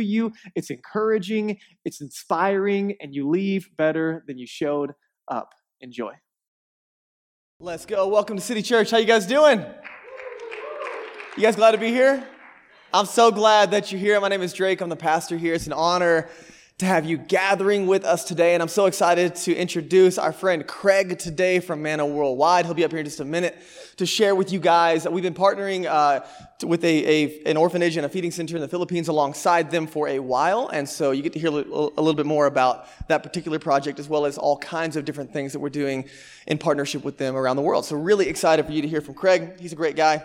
you, it's encouraging, it's inspiring, and you leave better than you showed up. Enjoy. Let's go. Welcome to City Church. How you guys doing? You guys glad to be here? I'm so glad that you're here. My name is Drake. I'm the pastor here. It's an honor to have you gathering with us today. And I'm so excited to introduce our friend Craig today from Manna Worldwide. He'll be up here in just a minute to share with you guys. We've been partnering uh, with a, a, an orphanage and a feeding center in the Philippines alongside them for a while. And so you get to hear a little, a little bit more about that particular project as well as all kinds of different things that we're doing in partnership with them around the world. So really excited for you to hear from Craig. He's a great guy.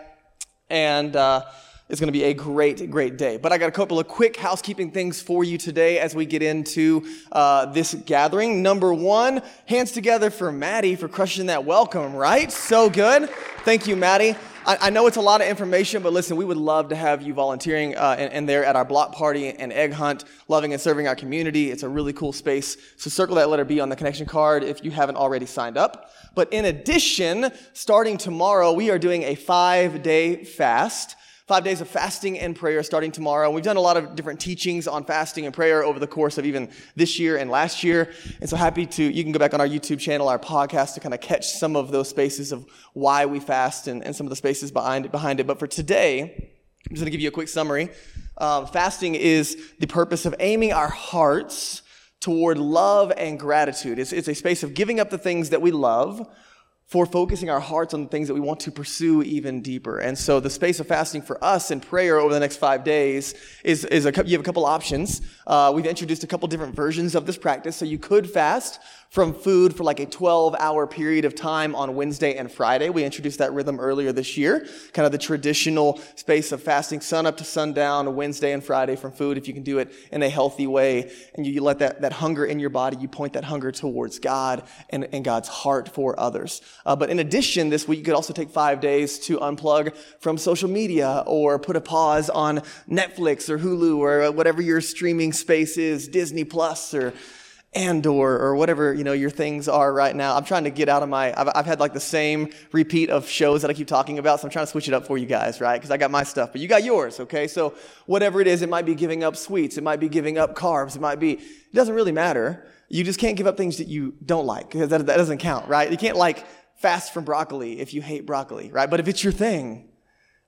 And, uh, it's going to be a great, great day. But I got a couple of quick housekeeping things for you today as we get into uh, this gathering. Number one, hands together for Maddie for crushing that welcome, right? So good. Thank you, Maddie. I, know it's a lot of information, but listen, we would love to have you volunteering uh, and, and there at our block party and egg hunt, loving and serving our community. It's a really cool space. So circle that letter B on the connection card if you haven't already signed up. But in addition, starting tomorrow, we are doing a five day fast five days of fasting and prayer starting tomorrow. We've done a lot of different teachings on fasting and prayer over the course of even this year and last year. And so happy to, you can go back on our YouTube channel, our podcast to kind of catch some of those spaces of why we fast and, and some of the spaces behind it, behind it. But for today, I'm just going to give you a quick summary. Um, fasting is the purpose of aiming our hearts toward love and gratitude. It's, it's a space of giving up the things that we love for focusing our hearts on the things that we want to pursue even deeper. And so the space of fasting for us in prayer over the next five days is, is a, you have a couple options. Uh, we've introduced a couple different versions of this practice. So you could fast from food for like a 12 hour period of time on Wednesday and Friday. We introduced that rhythm earlier this year, kind of the traditional space of fasting sun up to sundown, Wednesday and Friday from food, if you can do it in a healthy way. And you, you let that, that hunger in your body, you point that hunger towards God and, and God's heart for others. Uh, but in addition, this week you could also take five days to unplug from social media or put a pause on Netflix or Hulu or whatever your streaming space is, Disney Plus or Andor or whatever you know your things are right now. I'm trying to get out of my. I've, I've, had like the same repeat of shows that I keep talking about, so I'm trying to switch it up for you guys, right? Because I got my stuff, but you got yours, okay? So whatever it is, it might be giving up sweets, it might be giving up carbs, it might be. It doesn't really matter. You just can't give up things that you don't like because that, that doesn't count, right? You can't like fast from broccoli if you hate broccoli, right? But if it's your thing,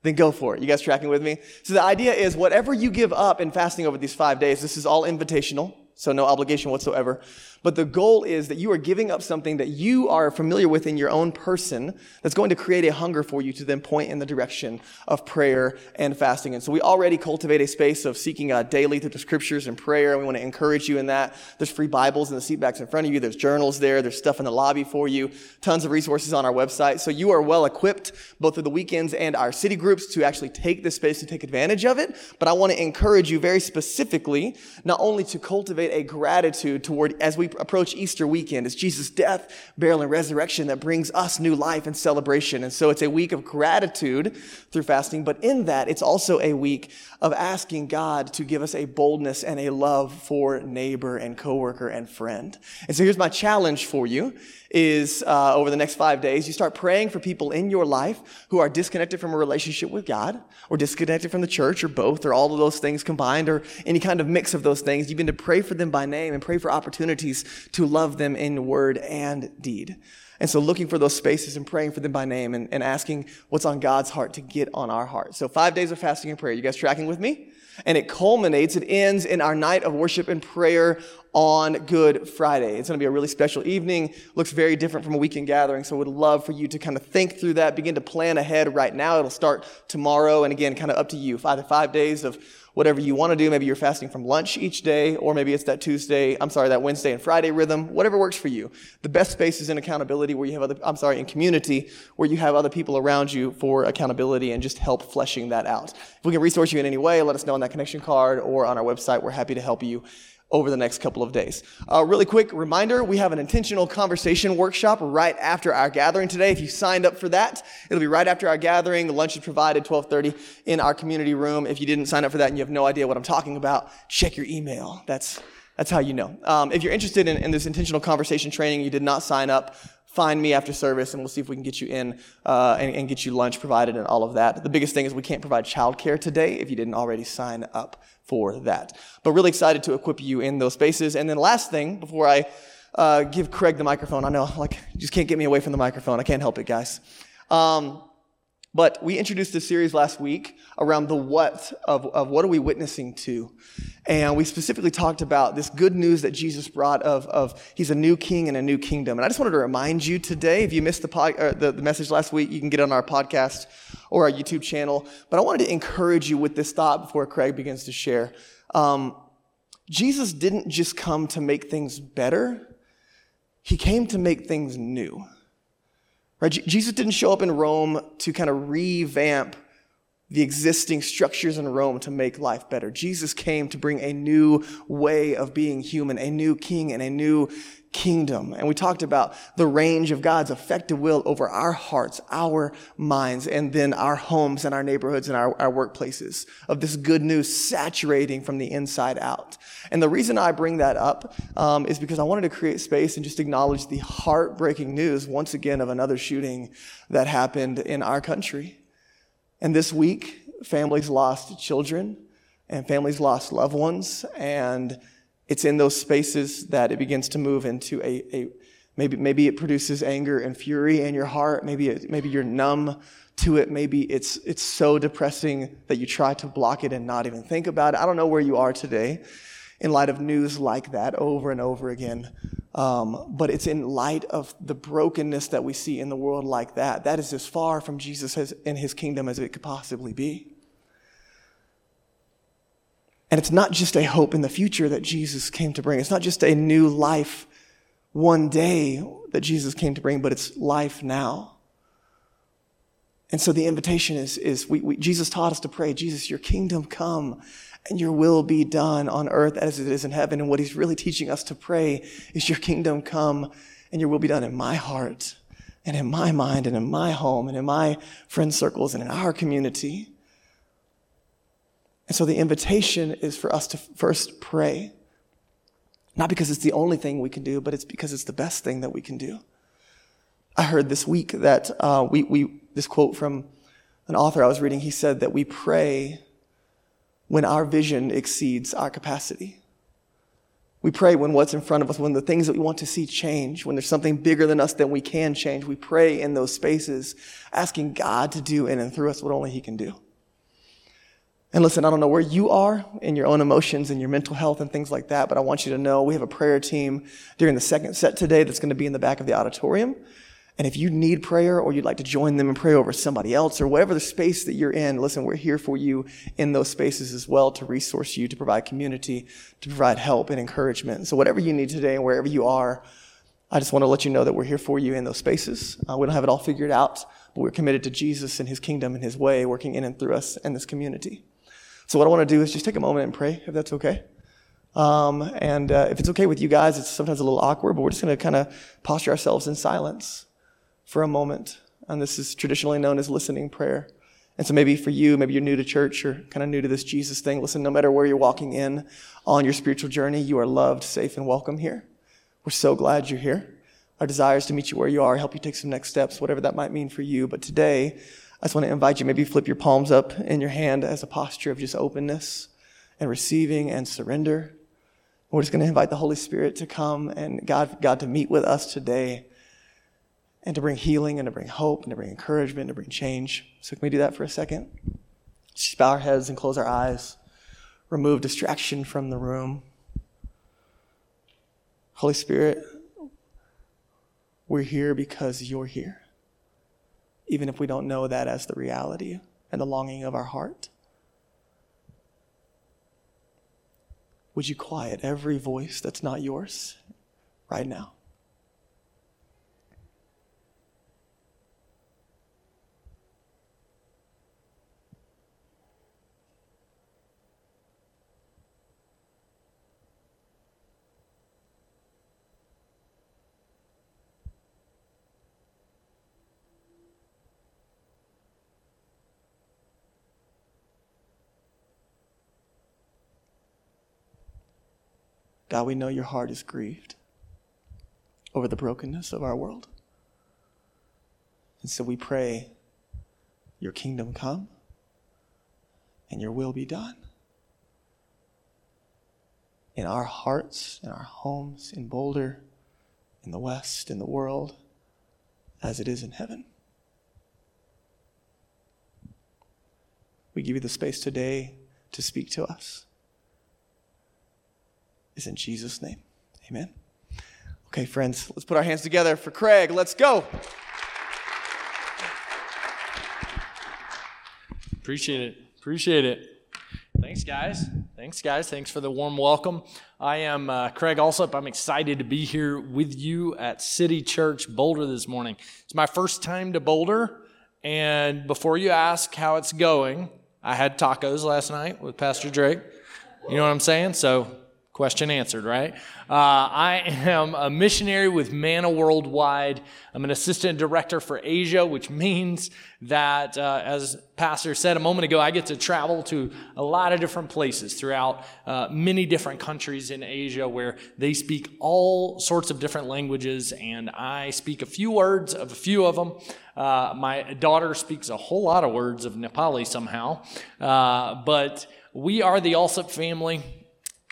then go for it. You guys tracking with me? So the idea is whatever you give up in fasting over these five days, this is all invitational so no obligation whatsoever. But the goal is that you are giving up something that you are familiar with in your own person that's going to create a hunger for you to then point in the direction of prayer and fasting. And so we already cultivate a space of seeking uh, daily through the scriptures and prayer. And we want to encourage you in that. There's free Bibles in the seatbacks in front of you. There's journals there. There's stuff in the lobby for you. Tons of resources on our website. So you are well equipped both through the weekends and our city groups to actually take this space and take advantage of it. But I want to encourage you very specifically not only to cultivate a gratitude toward as we approach Easter weekend. It's Jesus' death, burial, and resurrection that brings us new life and celebration. And so it's a week of gratitude through fasting, but in that, it's also a week of asking God to give us a boldness and a love for neighbor and coworker and friend. And so here's my challenge for you is uh, over the next five days, you start praying for people in your life who are disconnected from a relationship with God or disconnected from the church or both or all of those things combined or any kind of mix of those things. You begin to pray for them by name and pray for opportunities to love them in word and deed. And so looking for those spaces and praying for them by name and, and asking what's on God's heart to get on our heart. So five days of fasting and prayer. You guys tracking with me? And it culminates, it ends in our night of worship and prayer on Good Friday. It's going to be a really special evening. Looks very different from a weekend gathering. So would love for you to kind of think through that, begin to plan ahead right now. It'll start tomorrow. And again, kind of up to you. Five, five days of whatever you want to do. Maybe you're fasting from lunch each day, or maybe it's that Tuesday, I'm sorry, that Wednesday and Friday rhythm, whatever works for you. The best space is in accountability where you have other, I'm sorry, in community where you have other people around you for accountability and just help fleshing that out. If we can resource you in any way, let us know on that connection card or on our website. We're happy to help you over the next couple of days. Uh, really quick reminder, we have an intentional conversation workshop right after our gathering today. If you signed up for that, it'll be right after our gathering. Lunch is provided 1230 in our community room. If you didn't sign up for that and you have no idea what I'm talking about, check your email. That's, that's how you know. Um, if you're interested in, in this intentional conversation training, you did not sign up, find me after service and we'll see if we can get you in uh, and, and, get you lunch provided and all of that. The biggest thing is we can't provide childcare today if you didn't already sign up for that. But really excited to equip you in those spaces. And then last thing, before I uh, give Craig the microphone, I know, like, you just can't get me away from the microphone. I can't help it, guys. Um, but we introduced this series last week around the what of, of what are we witnessing to. And we specifically talked about this good news that Jesus brought of, of he's a new king and a new kingdom. And I just wanted to remind you today, if you missed the, pod, the, the message last week, you can get it on our podcast or our YouTube channel. But I wanted to encourage you with this thought before Craig begins to share. Um, Jesus didn't just come to make things better, he came to make things new. Right? Jesus didn't show up in Rome to kind of revamp the existing structures in Rome to make life better. Jesus came to bring a new way of being human, a new king and a new kingdom. And we talked about the range of God's effective will over our hearts, our minds, and then our homes and our neighborhoods and our, our workplaces of this good news saturating from the inside out. And the reason I bring that up um, is because I wanted to create space and just acknowledge the heartbreaking news once again of another shooting that happened in our country. And this week, families lost children and families lost loved ones and it's in those spaces that it begins to move into a, a maybe, maybe it produces anger and fury in your heart. Maybe, it, maybe you're numb to it. Maybe it's, it's so depressing that you try to block it and not even think about it. I don't know where you are today in light of news like that over and over again. Um, but it's in light of the brokenness that we see in the world like that. That is as far from Jesus as, in his kingdom as it could possibly be. And it's not just a hope in the future that Jesus came to bring. It's not just a new life one day that Jesus came to bring, but it's life now. And so the invitation is, is we, we, Jesus taught us to pray, Jesus, your kingdom come and your will be done on earth as it is in heaven. And what he's really teaching us to pray is your kingdom come and your will be done in my heart and in my mind and in my home and in my friend circles and in our community. And so the invitation is for us to first pray. Not because it's the only thing we can do, but it's because it's the best thing that we can do. I heard this week that uh, we, we, this quote from an author I was reading, he said that we pray when our vision exceeds our capacity. We pray when what's in front of us, when the things that we want to see change, when there's something bigger than us that we can change, we pray in those spaces, asking God to do in and through us what only He can do. And listen, I don't know where you are in your own emotions and your mental health and things like that, but I want you to know we have a prayer team during the second set today that's going to be in the back of the auditorium. And if you need prayer or you'd like to join them and pray over somebody else or whatever the space that you're in, listen, we're here for you in those spaces as well to resource you, to provide community, to provide help and encouragement. So whatever you need today and wherever you are, I just want to let you know that we're here for you in those spaces. Uh, we don't have it all figured out, but we're committed to Jesus and his kingdom and his way working in and through us and this community. So what I want to do is just take a moment and pray, if that's okay. Um, and uh, if it's okay with you guys, it's sometimes a little awkward, but we're just going to kind of posture ourselves in silence for a moment. And this is traditionally known as listening prayer. And so maybe for you, maybe you're new to church or kind of new to this Jesus thing. Listen, no matter where you're walking in on your spiritual journey, you are loved, safe, and welcome here. We're so glad you're here. Our desire is to meet you where you are, help you take some next steps, whatever that might mean for you. But today, I just want to invite you, maybe flip your palms up in your hand as a posture of just openness and receiving and surrender. We're just going to invite the Holy Spirit to come and God, God to meet with us today and to bring healing and to bring hope and to bring encouragement and to bring change. So can we do that for a second? Just bow our heads and close our eyes. Remove distraction from the room. Holy Spirit, we're here because you're here even if we don't know that as the reality and the longing of our heart. would you quiet every voice that's not yours right now? God, we know your heart is grieved over the brokenness of our world. And so we pray, your kingdom come and your will be done in our hearts, in our homes, in Boulder, in the West, in the world, as it is in heaven. We give you the space today to speak to us is in Jesus' name. Amen. Okay, friends, let's put our hands together for Craig. Let's go. Appreciate it. Appreciate it. Thanks, guys. Thanks, guys. Thanks for the warm welcome. I am uh, Craig Alsup. I'm excited to be here with you at City Church Boulder this morning. It's my first time to Boulder. And before you ask how it's going, I had tacos last night with Pastor Drake. You know what I'm saying? So Question answered, right? Uh, I am a missionary with Manna Worldwide. I'm an assistant director for Asia, which means that, uh, as Pastor said a moment ago, I get to travel to a lot of different places throughout uh, many different countries in Asia where they speak all sorts of different languages, and I speak a few words of a few of them. Uh, my daughter speaks a whole lot of words of Nepali somehow, uh, but we are the Alsup family.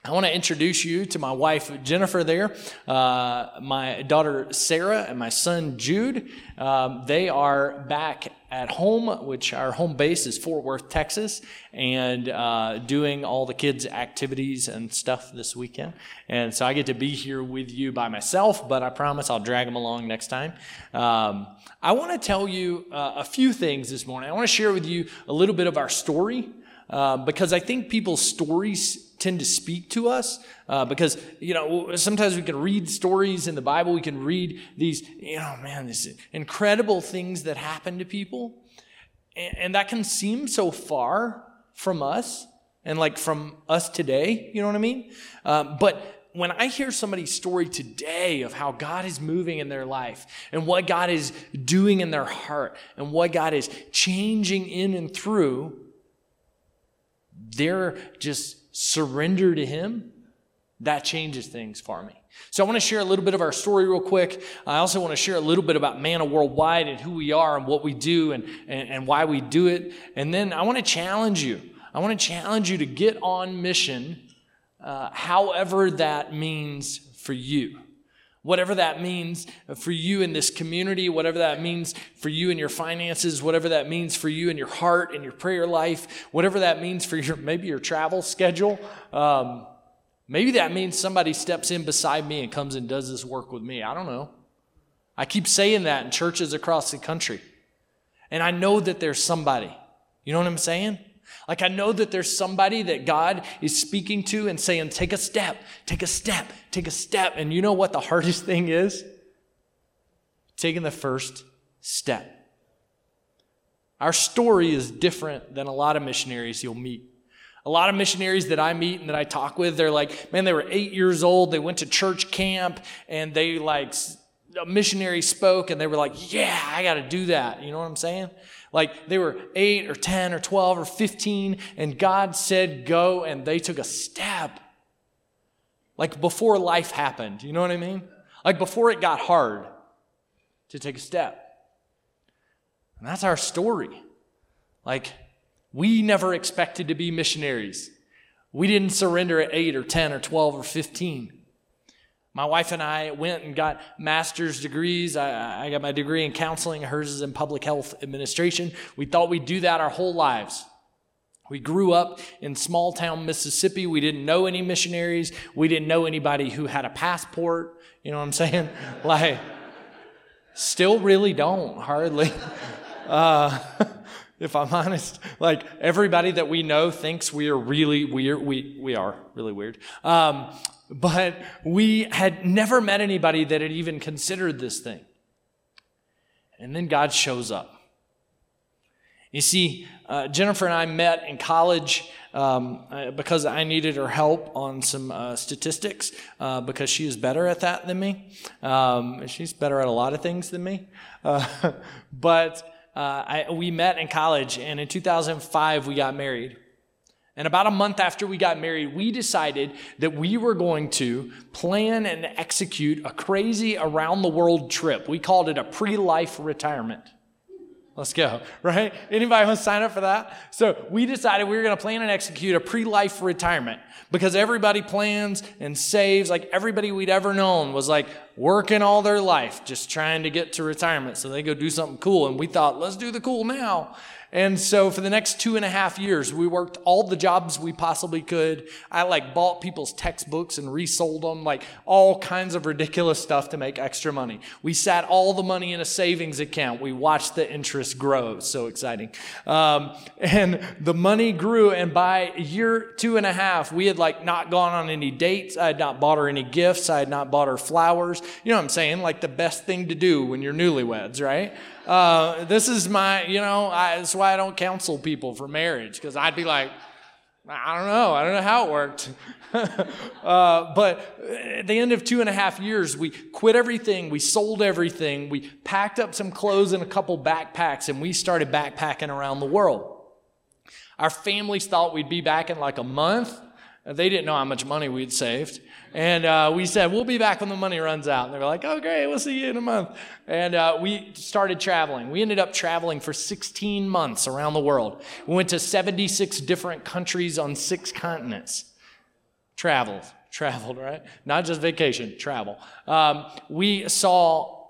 I want to introduce you to my wife, Jennifer, there, uh, my daughter, Sarah, and my son, Jude. Um, they are back at home, which our home base is Fort Worth, Texas, and uh, doing all the kids' activities and stuff this weekend. And so I get to be here with you by myself, but I promise I'll drag them along next time. Um, I want to tell you uh, a few things this morning. I want to share with you a little bit of our story. Uh, because I think people's stories tend to speak to us uh, because you know sometimes we can read stories in the bible we can read these you know man these incredible things that happen to people and, and that can seem so far from us and like from us today you know what i mean? Uh, but when I hear somebody's story today of how God is moving in their life and what God is doing in their heart and what God is changing in and through, they're just surrender to Him, that changes things for me. So I want to share a little bit of our story real quick. I also want to share a little bit about Manna Worldwide and who we are and what we do and, and, and why we do it. And then I want to challenge you. I want to challenge you to get on mission, uh, however that means for you. Whatever that means for you in this community, whatever that means for you in your finances, whatever that means for you in your heart and your prayer life, whatever that means for your maybe your travel schedule. Um, maybe that means somebody steps in beside me and comes and does this work with me. I don't know. I keep saying that in churches across the country. And I know that there's somebody. You know what I'm saying? Like, I know that there's somebody that God is speaking to and saying, take a step, take a step, take a step. And you know what the hardest thing is? Taking the first step. Our story is different than a lot of missionaries you'll meet. A lot of missionaries that I meet and that I talk with, they're like, man, they were eight years old. They went to church camp and they like, a missionary spoke and they were like, yeah, I got to do that. You know what I'm saying? Like they were eight or 10 or 12 or 15, and God said, go, and they took a step. Like before life happened. You know what I mean? Like before it got hard to take a step. And that's our story. Like, we never expected to be missionaries. We didn't surrender at 8 or 10 or 12 or 15. My wife and I went and got master's degrees. I, I, got my degree in counseling, hers is in public health administration. We thought we'd do that our whole lives. We grew up in small town Mississippi. We didn't know any missionaries. We didn't know anybody who had a passport. You know what I'm saying? like, still really don't, hardly. Uh, if I'm honest. Like everybody that we know thinks we are really weird. We, we are really weird. Um, but we had never met anybody that had even considered this thing. And then God shows up. You see, uh, Jennifer and I met in college um, uh, because I needed her help on some uh, statistics uh, because she is better at that than me. Um, she's better at a lot of things than me. Uh, but uh, I, we met in college, and in 2005, we got married. And about a month after we got married, we decided that we were going to plan and execute a crazy around the world trip. We called it a pre life retirement. Let's go, right? Anybody want to sign up for that? So we decided we were going to plan and execute a pre-life retirement because everybody plans and saves. Like everybody we'd ever known was like working all their life, just trying to get to retirement so they go do something cool. And we thought, let's do the cool now. And so for the next two and a half years, we worked all the jobs we possibly could. I like bought people's textbooks and resold them, like all kinds of ridiculous stuff to make extra money. We sat all the money in a savings account. We watched the interest grow. So exciting. Um, and the money grew. And by year two and a half, we had like not gone on any dates. I had not bought her any gifts. I had not bought her flowers. You know what I'm saying? Like the best thing to do when you're newlyweds, right? Uh, this is my, you know, that's why I don't counsel people for marriage because I'd be like, I don't know, I don't know how it worked. uh, but at the end of two and a half years, we quit everything, we sold everything, we packed up some clothes and a couple backpacks, and we started backpacking around the world. Our families thought we'd be back in like a month. They didn't know how much money we'd saved. And uh, we said, we'll be back when the money runs out. And they were like, oh, great, we'll see you in a month. And uh, we started traveling. We ended up traveling for 16 months around the world. We went to 76 different countries on six continents. Traveled, traveled, right? Not just vacation, travel. Um, we saw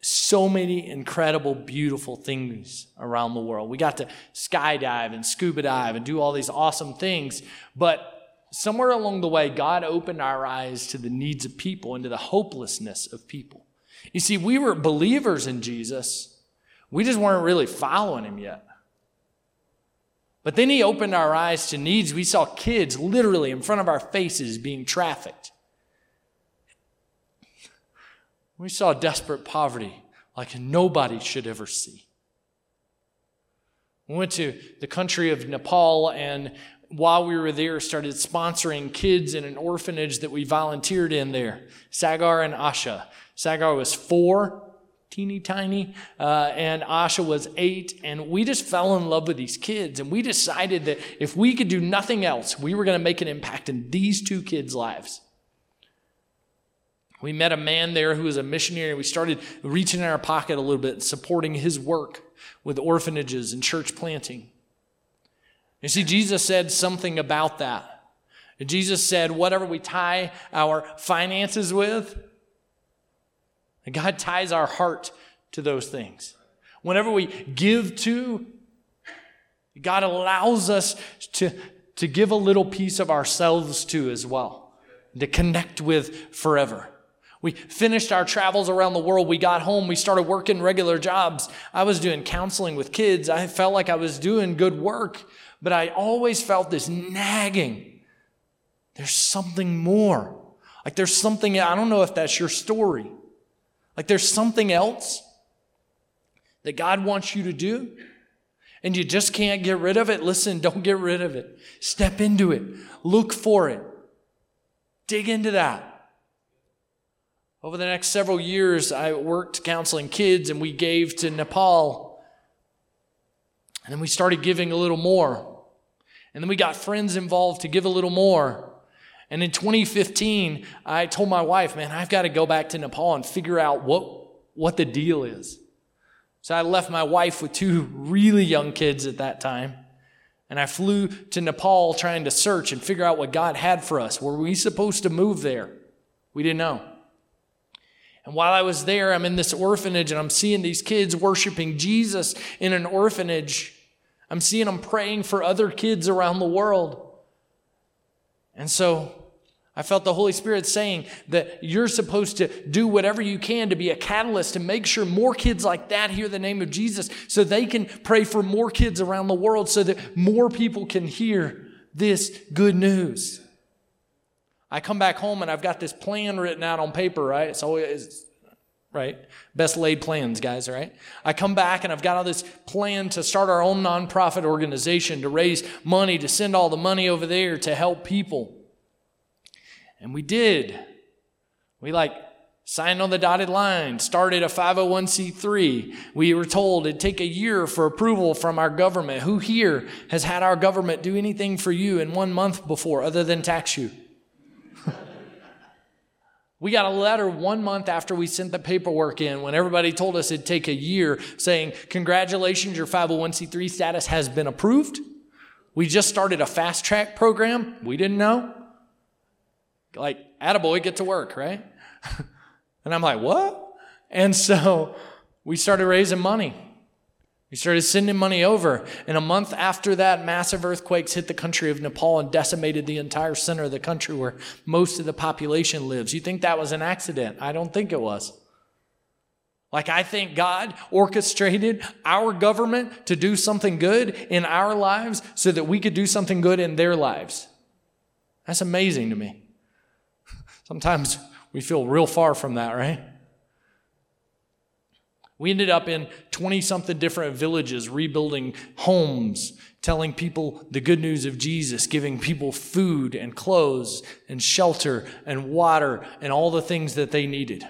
so many incredible, beautiful things around the world. We got to skydive and scuba dive and do all these awesome things. But somewhere along the way, God opened our eyes to the needs of people and to the hopelessness of people. You see, we were believers in Jesus, we just weren't really following him yet. But then he opened our eyes to needs. We saw kids literally in front of our faces being trafficked. We saw desperate poverty like nobody should ever see. We went to the country of Nepal and while we were there, started sponsoring kids in an orphanage that we volunteered in there, Sagar and Asha. Sagar was four, teeny tiny, uh, and Asha was eight. And we just fell in love with these kids. And we decided that if we could do nothing else, we were going to make an impact in these two kids' lives. We met a man there who was a missionary. And we started reaching in our pocket a little bit, supporting his work with orphanages and church planting. You see, Jesus said something about that. Jesus said, whatever we tie our finances with, God ties our heart to those things. Whenever we give to, God allows us to, to give a little piece of ourselves to as well, to connect with forever. We finished our travels around the world. We got home. We started working regular jobs. I was doing counseling with kids. I felt like I was doing good work. But I always felt this nagging. There's something more. Like there's something, I don't know if that's your story. Like there's something else that God wants you to do, and you just can't get rid of it. Listen, don't get rid of it. Step into it, look for it, dig into that. Over the next several years, I worked counseling kids, and we gave to Nepal and then we started giving a little more. And then we got friends involved to give a little more. And in 2015, I told my wife, man, I've got to go back to Nepal and figure out what, what the deal is. So I left my wife with two really young kids at that time. And I flew to Nepal trying to search and figure out what God had for us. Were we supposed to move there? We didn't know. And while I was there, I'm in this orphanage and I'm seeing these kids worshiping Jesus in an orphanage. I'm seeing them praying for other kids around the world. And so I felt the Holy Spirit saying that you're supposed to do whatever you can to be a catalyst to make sure more kids like that hear the name of Jesus so they can pray for more kids around the world so that more people can hear this good news. I come back home and I've got this plan written out on paper, right? It's always, right? Best laid plans, guys, right? I come back and I've got all this plan to start our own nonprofit organization to raise money, to send all the money over there to help people. And we did. We like signed on the dotted line, started a 501c3. We were told it'd take a year for approval from our government. Who here has had our government do anything for you in one month before other than tax you? We got a letter one month after we sent the paperwork in when everybody told us it'd take a year saying, Congratulations, your 501c3 status has been approved. We just started a fast track program. We didn't know like, attaboy, get to work, right? and I'm like, what? And so we started raising money. We started sending money over. And a month after that, massive earthquakes hit the country of Nepal and decimated the entire center of the country where most of the population lives. You think that was an accident? I don't think it was. Like, I think God orchestrated our government to do something good in our lives so that we could do something good in their lives. That's amazing to me. Sometimes we feel real far from that, right? We ended up in 20 something different villages, rebuilding homes, telling people the good news of Jesus, giving people food and clothes and shelter and water and all the things that they needed.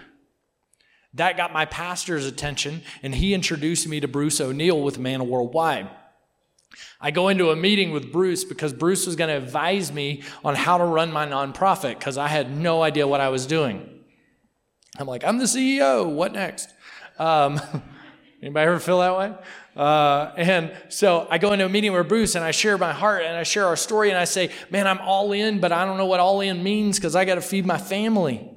That got my pastor's attention, and he introduced me to Bruce O'Neill with Manna Worldwide. I go into a meeting with Bruce because Bruce was going to advise me on how to run my nonprofit because I had no idea what I was doing. I'm like, I'm the CEO. What next? Um, anybody ever feel that way? Uh, and so I go into a meeting with Bruce and I share my heart and I share our story and I say, Man, I'm all in, but I don't know what all in means because I got to feed my family.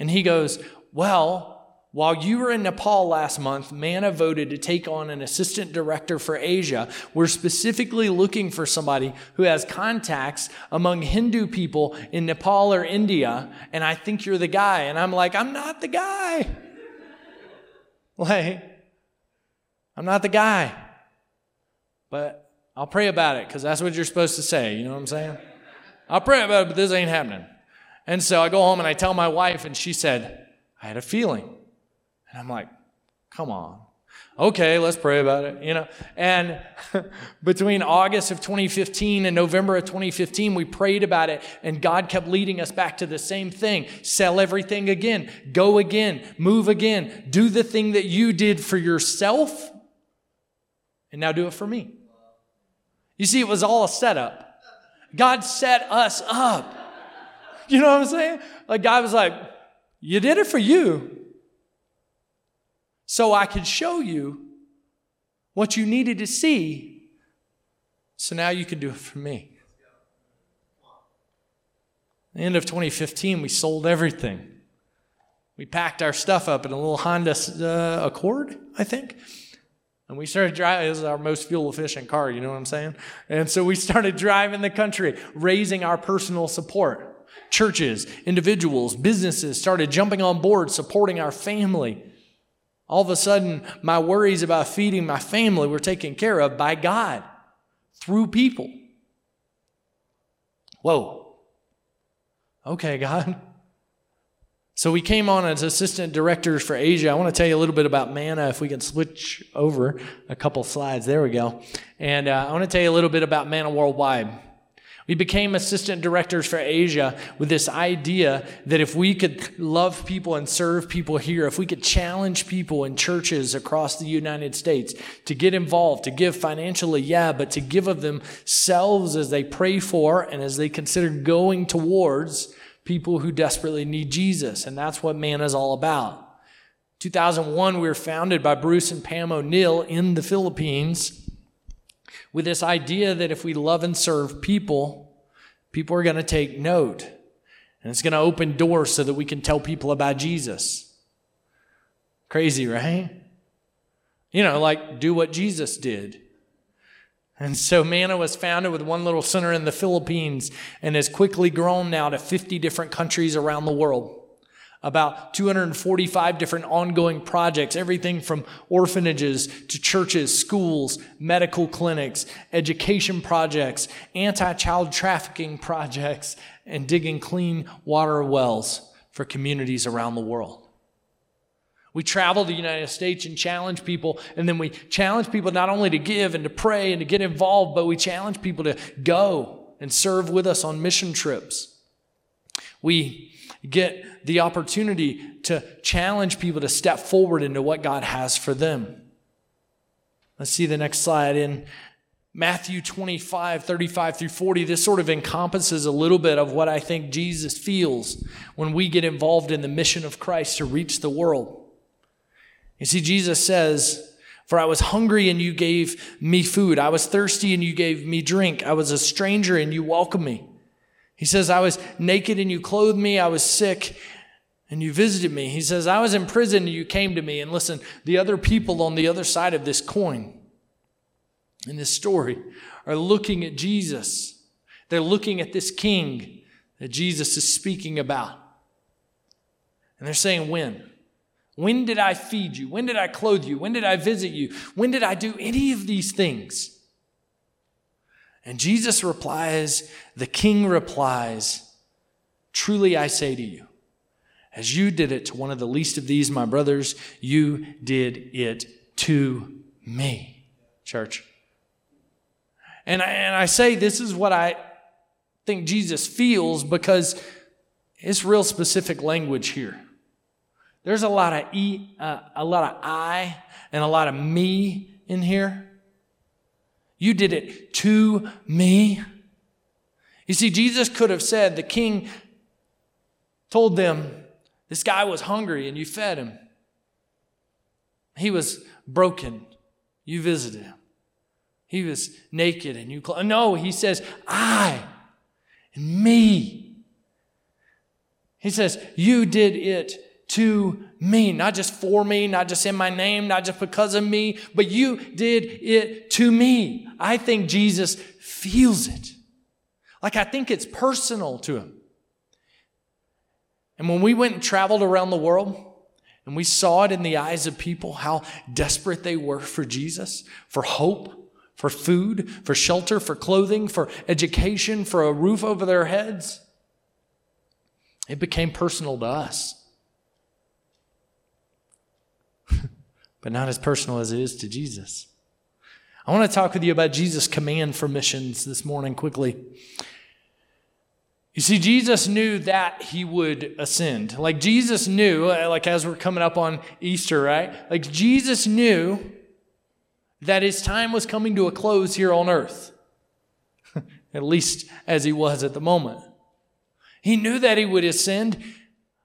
And he goes, Well, while you were in Nepal last month, Manna voted to take on an assistant director for Asia. We're specifically looking for somebody who has contacts among Hindu people in Nepal or India, and I think you're the guy. And I'm like, I'm not the guy. Like, I'm not the guy. But I'll pray about it because that's what you're supposed to say. You know what I'm saying? I'll pray about it, but this ain't happening. And so I go home and I tell my wife, and she said, I had a feeling. And I'm like, come on. Okay, let's pray about it, you know. And between August of 2015 and November of 2015, we prayed about it, and God kept leading us back to the same thing sell everything again, go again, move again, do the thing that you did for yourself, and now do it for me. You see, it was all a setup. God set us up. You know what I'm saying? Like, God was like, You did it for you so I could show you what you needed to see. So now you can do it for me. the end of 2015, we sold everything. We packed our stuff up in a little Honda uh, Accord, I think. And we started driving. This is our most fuel efficient car, you know what I'm saying? And so we started driving the country, raising our personal support. Churches, individuals, businesses started jumping on board, supporting our family. All of a sudden, my worries about feeding my family were taken care of by God through people. Whoa. Okay, God. So we came on as assistant directors for Asia. I want to tell you a little bit about Manna. If we can switch over a couple slides, there we go. And uh, I want to tell you a little bit about Manna Worldwide. We became assistant directors for Asia with this idea that if we could love people and serve people here, if we could challenge people in churches across the United States to get involved, to give financially, yeah, but to give of themselves as they pray for and as they consider going towards people who desperately need Jesus. And that's what Manna is all about. 2001, we were founded by Bruce and Pam O'Neill in the Philippines with this idea that if we love and serve people, people are going to take note. And it's going to open doors so that we can tell people about Jesus. Crazy, right? You know, like do what Jesus did. And so Manna was founded with one little center in the Philippines and has quickly grown now to 50 different countries around the world. About 245 different ongoing projects, everything from orphanages to churches, schools, medical clinics, education projects, anti child trafficking projects, and digging clean water wells for communities around the world. We travel the United States and challenge people, and then we challenge people not only to give and to pray and to get involved, but we challenge people to go and serve with us on mission trips. We get the opportunity to challenge people to step forward into what God has for them. Let's see the next slide. In Matthew 25, 35 through 40, this sort of encompasses a little bit of what I think Jesus feels when we get involved in the mission of Christ to reach the world. You see, Jesus says, For I was hungry and you gave me food. I was thirsty and you gave me drink. I was a stranger and you welcomed me. He says, I was naked and you clothed me. I was sick and you visited me. He says, I was in prison and you came to me. And listen, the other people on the other side of this coin in this story are looking at Jesus. They're looking at this king that Jesus is speaking about. And they're saying, When? When did I feed you? When did I clothe you? When did I visit you? When did I do any of these things? And Jesus replies, the king replies, Truly I say to you, as you did it to one of the least of these, my brothers, you did it to me. Church. And I, and I say this is what I think Jesus feels because it's real specific language here. There's a lot of e, uh, a lot of I, and a lot of me in here. You did it to me. You see, Jesus could have said, the king told them, this guy was hungry and you fed him. He was broken. You visited him. He was naked and you. Cl- no, he says, I and me. He says, You did it to me, not just for me, not just in my name, not just because of me, but you did it to me. I think Jesus feels it. Like I think it's personal to him. And when we went and traveled around the world, and we saw it in the eyes of people how desperate they were for Jesus, for hope, for food, for shelter, for clothing, for education, for a roof over their heads, it became personal to us. but not as personal as it is to Jesus. I want to talk with you about Jesus' command for missions this morning quickly. You see, Jesus knew that he would ascend. Like Jesus knew, like as we're coming up on Easter, right? Like Jesus knew that his time was coming to a close here on earth, at least as he was at the moment. He knew that he would ascend.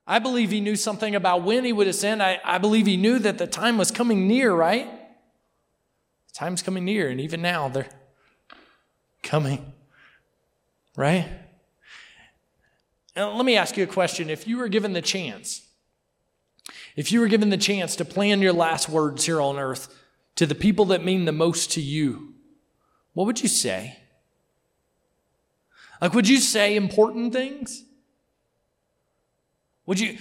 I believe he knew something about when he would ascend. I, I believe he knew that the time was coming near, right? The time's coming near, and even now they're coming, right? Now, let me ask you a question. If you were given the chance, if you were given the chance to plan your last words here on earth to the people that mean the most to you, what would you say? Like, would you say important things? Would you,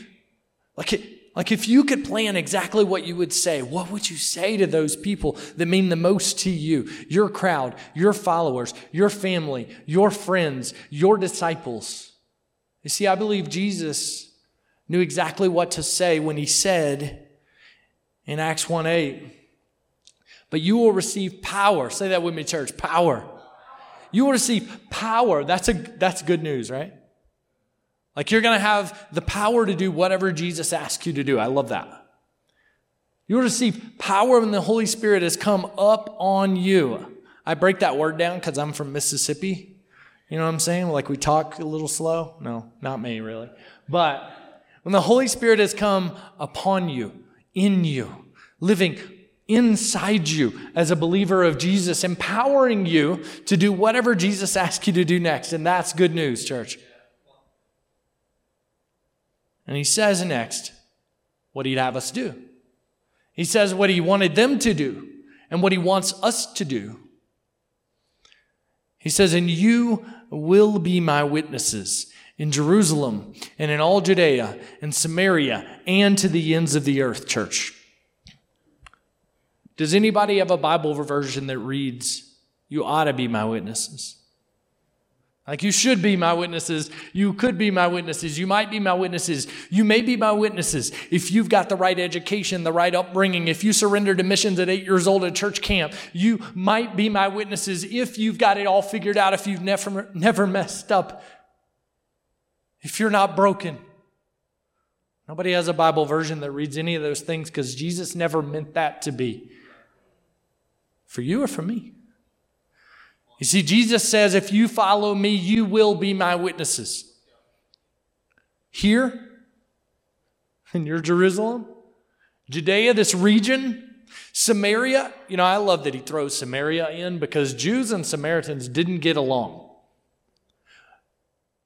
like, like if you could plan exactly what you would say, what would you say to those people that mean the most to you? Your crowd, your followers, your family, your friends, your disciples. You see, I believe Jesus knew exactly what to say when he said in Acts 1 8, but you will receive power. Say that with me, church. Power. You will receive power. That's a, that's good news, right? Like you're going to have the power to do whatever Jesus asks you to do. I love that. You will receive power when the Holy Spirit has come up on you. I break that word down because I'm from Mississippi. You know what I'm saying? Like we talk a little slow. No, not me, really. But when the Holy Spirit has come upon you, in you, living inside you as a believer of Jesus, empowering you to do whatever Jesus asks you to do next. And that's good news, church. And he says next what he'd have us do. He says what he wanted them to do and what he wants us to do. He says, And you will be my witnesses in Jerusalem and in all Judea and Samaria and to the ends of the earth, church. Does anybody have a Bible version that reads, You ought to be my witnesses? Like, you should be my witnesses. You could be my witnesses. You might be my witnesses. You may be my witnesses if you've got the right education, the right upbringing. If you surrendered to missions at eight years old at church camp, you might be my witnesses if you've got it all figured out, if you've never, never messed up, if you're not broken. Nobody has a Bible version that reads any of those things because Jesus never meant that to be for you or for me. You see, Jesus says, if you follow me, you will be my witnesses. Here, in your Jerusalem, Judea, this region, Samaria, you know, I love that he throws Samaria in because Jews and Samaritans didn't get along.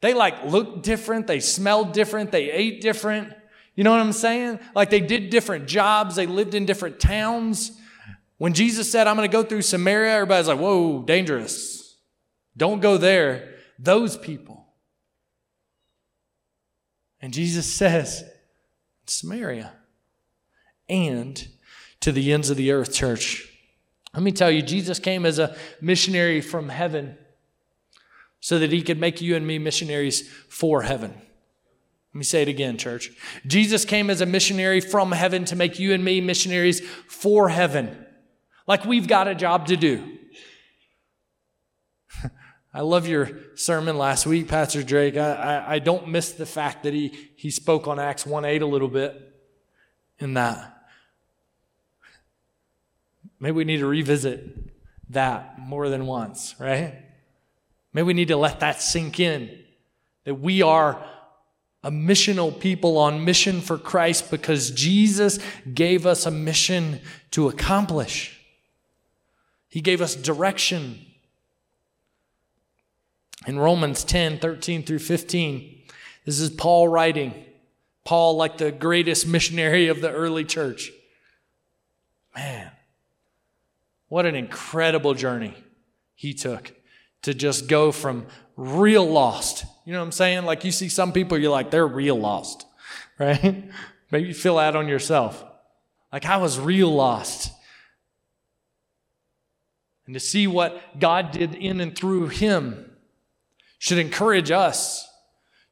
They like looked different, they smelled different, they ate different. You know what I'm saying? Like they did different jobs, they lived in different towns. When Jesus said, I'm going to go through Samaria, everybody's like, whoa, dangerous. Don't go there. Those people. And Jesus says, Samaria and to the ends of the earth, church. Let me tell you, Jesus came as a missionary from heaven so that he could make you and me missionaries for heaven. Let me say it again, church. Jesus came as a missionary from heaven to make you and me missionaries for heaven. Like we've got a job to do. I love your sermon last week, Pastor Drake. I, I, I, don't miss the fact that he, he spoke on Acts 1 8 a little bit in that. Maybe we need to revisit that more than once, right? Maybe we need to let that sink in that we are a missional people on mission for Christ because Jesus gave us a mission to accomplish. He gave us direction. In Romans 10 13 through 15, this is Paul writing. Paul, like the greatest missionary of the early church. Man, what an incredible journey he took to just go from real lost. You know what I'm saying? Like you see some people, you're like, they're real lost, right? Maybe you feel that on yourself. Like I was real lost and to see what God did in and through him should encourage us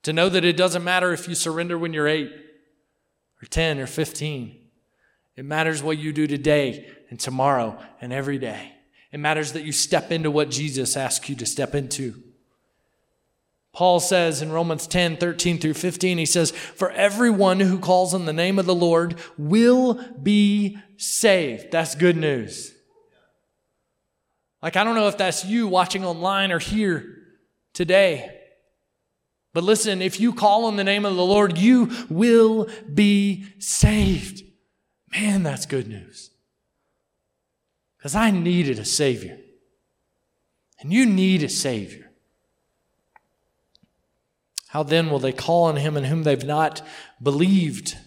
to know that it doesn't matter if you surrender when you're 8 or 10 or 15. It matters what you do today and tomorrow and every day. It matters that you step into what Jesus asks you to step into. Paul says in Romans 10, 13 through 15, he says, For everyone who calls on the name of the Lord will be saved. That's good news. Like, I don't know if that's you watching online or here today. But listen, if you call on the name of the Lord, you will be saved. Man, that's good news. Because I needed a Savior. And you need a Savior. How then will they call on Him in whom they've not believed?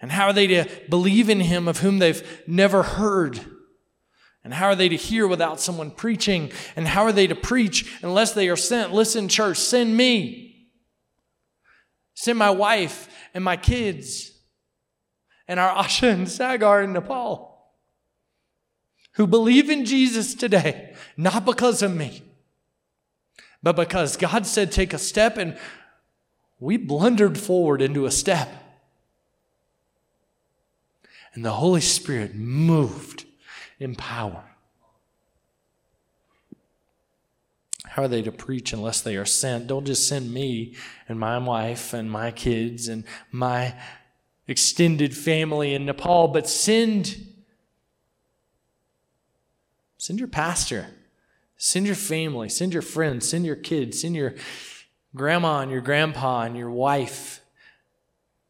And how are they to believe in Him of whom they've never heard? And how are they to hear without someone preaching? And how are they to preach unless they are sent? Listen, church, send me. Send my wife and my kids and our Asha and Sagar in Nepal who believe in Jesus today, not because of me, but because God said take a step and we blundered forward into a step. And the Holy Spirit moved in power. How are they to preach unless they are sent? Don't just send me and my wife and my kids and my extended family in Nepal, but send send your pastor, send your family, send your friends, send your kids, send your grandma and your grandpa and your wife.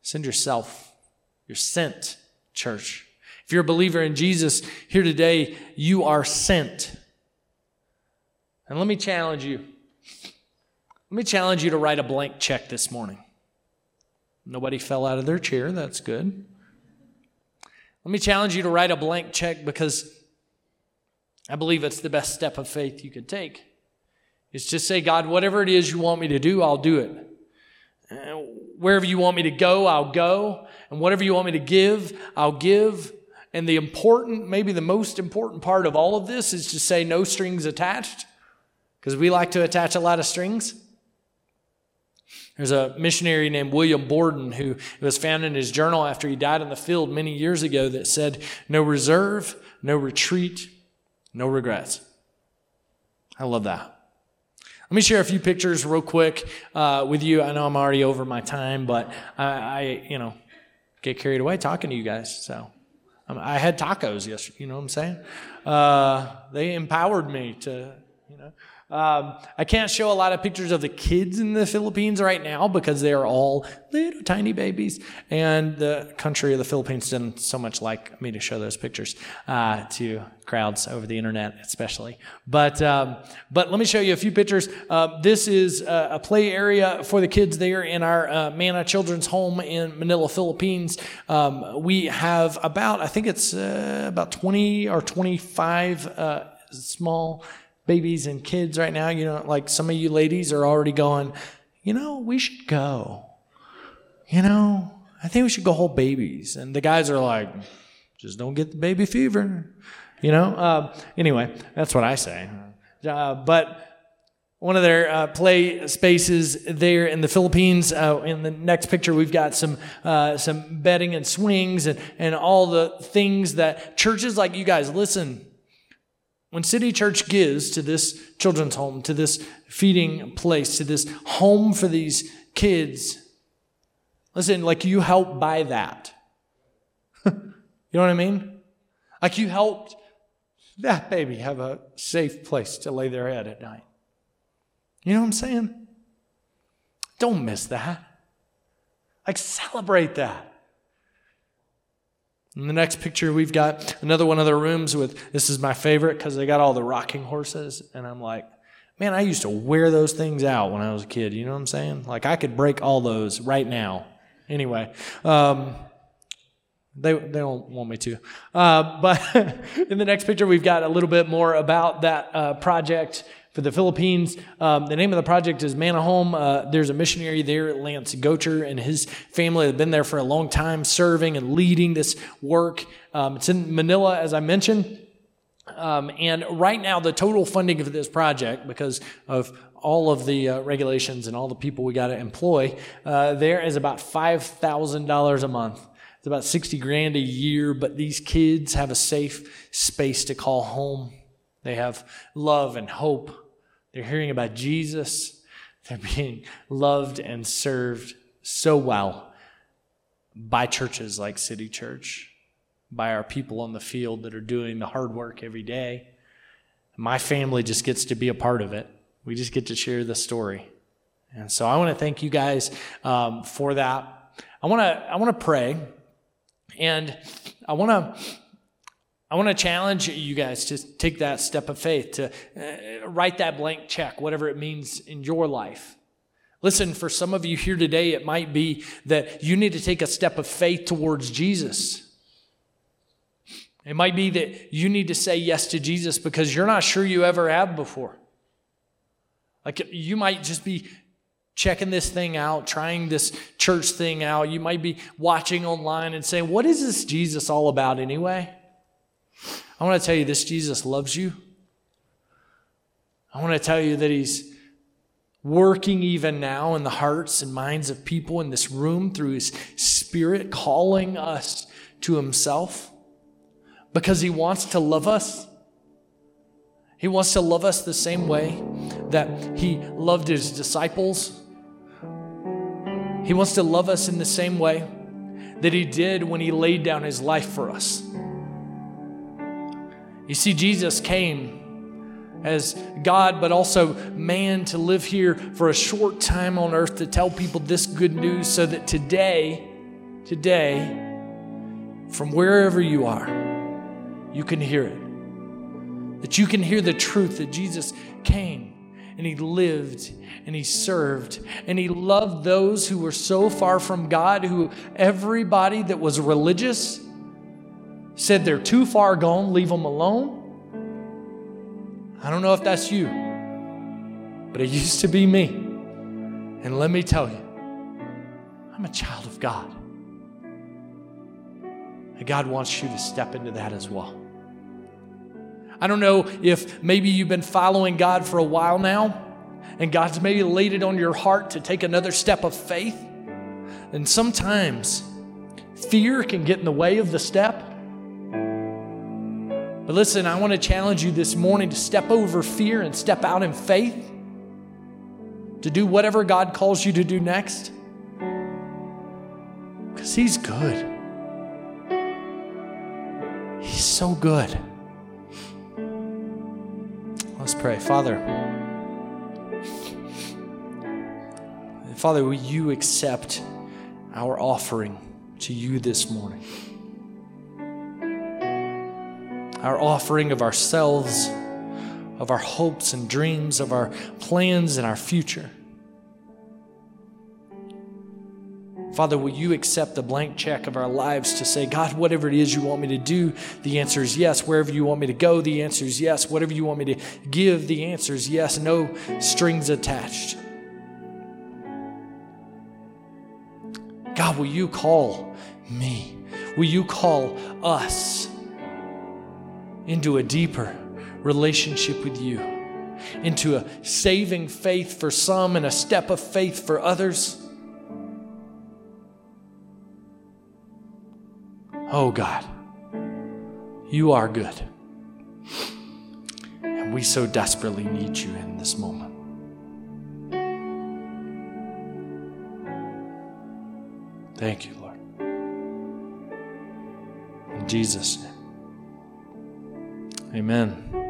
Send yourself. You're sent, church. If you're a believer in Jesus here today, you are sent. And let me challenge you. Let me challenge you to write a blank check this morning. Nobody fell out of their chair. That's good. Let me challenge you to write a blank check because I believe it's the best step of faith you could take. Is just say, God, whatever it is you want me to do, I'll do it. Uh, wherever you want me to go, I'll go. And whatever you want me to give, I'll give. And the important, maybe the most important part of all of this is to say no strings attached, because we like to attach a lot of strings. There's a missionary named William Borden who was found in his journal after he died in the field many years ago that said, No reserve, no retreat, no regrets. I love that. Let me share a few pictures real quick uh, with you. I know I'm already over my time, but I, I, you know, get carried away talking to you guys. So I had tacos yesterday. You know what I'm saying? Uh, they empowered me to, you know. Um, I can't show a lot of pictures of the kids in the Philippines right now because they are all little tiny babies, and the country of the Philippines doesn't so much like me to show those pictures uh, to crowds over the internet, especially. But um, but let me show you a few pictures. Uh, this is a, a, play area for the kids there in our uh, Manna Children's Home in Manila, Philippines. Um, we have about I think it's uh, about twenty or twenty five uh, small babies and kids right now, you know, like some of you ladies are already going, you know, we should go. You know, I think we should go hold babies. And the guys are like, just don't get the baby fever. You know, uh, anyway, that's what I say. Uh, but one of their uh, play spaces there in the Philippines. Uh, in the next picture, we've got some uh, some bedding and swings and, and all the things that churches like you guys listen. When City Church gives to this children's home, to this feeding place, to this home for these kids, listen, like you help buy that. you know what I mean? Like you helped that baby have a safe place to lay their head at night. You know what I'm saying? Don't miss that. Like celebrate that. In the next picture, we've got another one of the rooms with this is my favorite because they got all the rocking horses. And I'm like, man, I used to wear those things out when I was a kid. You know what I'm saying? Like, I could break all those right now. Anyway, um, they, they don't want me to. Uh, but in the next picture, we've got a little bit more about that uh, project for the Philippines. Um, the name of the project is Manna Home. Uh, there's a missionary there, Lance Gocher, and his family have been there for a long time, serving and leading this work. Um, it's in Manila, as I mentioned. Um, and right now, the total funding for this project, because of all of the uh, regulations and all the people we got to employ, uh, there is about $5,000 a month. It's about 60 grand a year, but these kids have a safe space to call home. They have love and hope they're hearing about Jesus. They're being loved and served so well by churches like City Church, by our people on the field that are doing the hard work every day. My family just gets to be a part of it. We just get to share the story. And so I want to thank you guys um, for that. I want to I want to pray, and I want to I want to challenge you guys to take that step of faith, to uh, write that blank check, whatever it means in your life. Listen, for some of you here today, it might be that you need to take a step of faith towards Jesus. It might be that you need to say yes to Jesus because you're not sure you ever have before. Like you might just be checking this thing out, trying this church thing out. You might be watching online and saying, What is this Jesus all about anyway? I want to tell you this Jesus loves you. I want to tell you that He's working even now in the hearts and minds of people in this room through His Spirit, calling us to Himself because He wants to love us. He wants to love us the same way that He loved His disciples. He wants to love us in the same way that He did when He laid down His life for us. You see, Jesus came as God, but also man to live here for a short time on earth to tell people this good news so that today, today, from wherever you are, you can hear it. That you can hear the truth that Jesus came and he lived and he served and he loved those who were so far from God, who everybody that was religious said they're too far gone, leave them alone. I don't know if that's you. but it used to be me. And let me tell you, I'm a child of God. And God wants you to step into that as well. I don't know if maybe you've been following God for a while now, and God's maybe laid it on your heart to take another step of faith. And sometimes fear can get in the way of the step. But listen, I want to challenge you this morning to step over fear and step out in faith, to do whatever God calls you to do next. Because He's good. He's so good. Let's pray. Father, Father, will you accept our offering to you this morning? Our offering of ourselves, of our hopes and dreams, of our plans and our future. Father, will you accept the blank check of our lives to say, God, whatever it is you want me to do, the answer is yes. Wherever you want me to go, the answer is yes. Whatever you want me to give, the answer is yes. No strings attached. God, will you call me? Will you call us into a deeper relationship with you? Into a saving faith for some and a step of faith for others? Oh God, you are good. And we so desperately need you in this moment. Thank you, Lord. In Jesus' name. Amen.